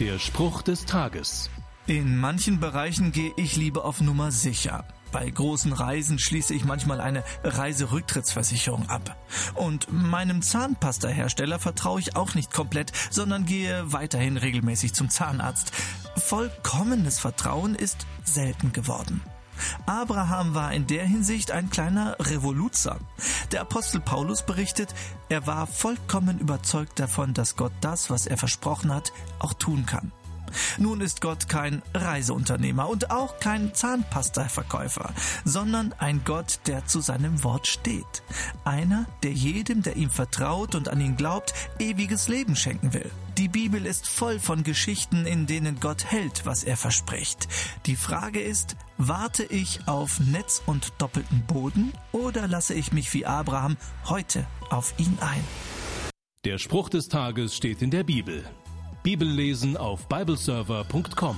Der Spruch des Tages. In manchen Bereichen gehe ich lieber auf Nummer sicher. Bei großen Reisen schließe ich manchmal eine Reiserücktrittsversicherung ab. Und meinem Zahnpastahersteller vertraue ich auch nicht komplett, sondern gehe weiterhin regelmäßig zum Zahnarzt. Vollkommenes Vertrauen ist selten geworden. Abraham war in der Hinsicht ein kleiner Revoluzer. Der Apostel Paulus berichtet, er war vollkommen überzeugt davon, dass Gott das, was er versprochen hat, auch tun kann. Nun ist Gott kein Reiseunternehmer und auch kein Zahnpasta-Verkäufer, sondern ein Gott, der zu seinem Wort steht. Einer, der jedem, der ihm vertraut und an ihn glaubt, ewiges Leben schenken will. Die Bibel ist voll von Geschichten, in denen Gott hält, was er verspricht. Die Frage ist, warte ich auf Netz und doppelten Boden oder lasse ich mich wie Abraham heute auf ihn ein? Der Spruch des Tages steht in der Bibel. Bibellesen auf bibleserver.com.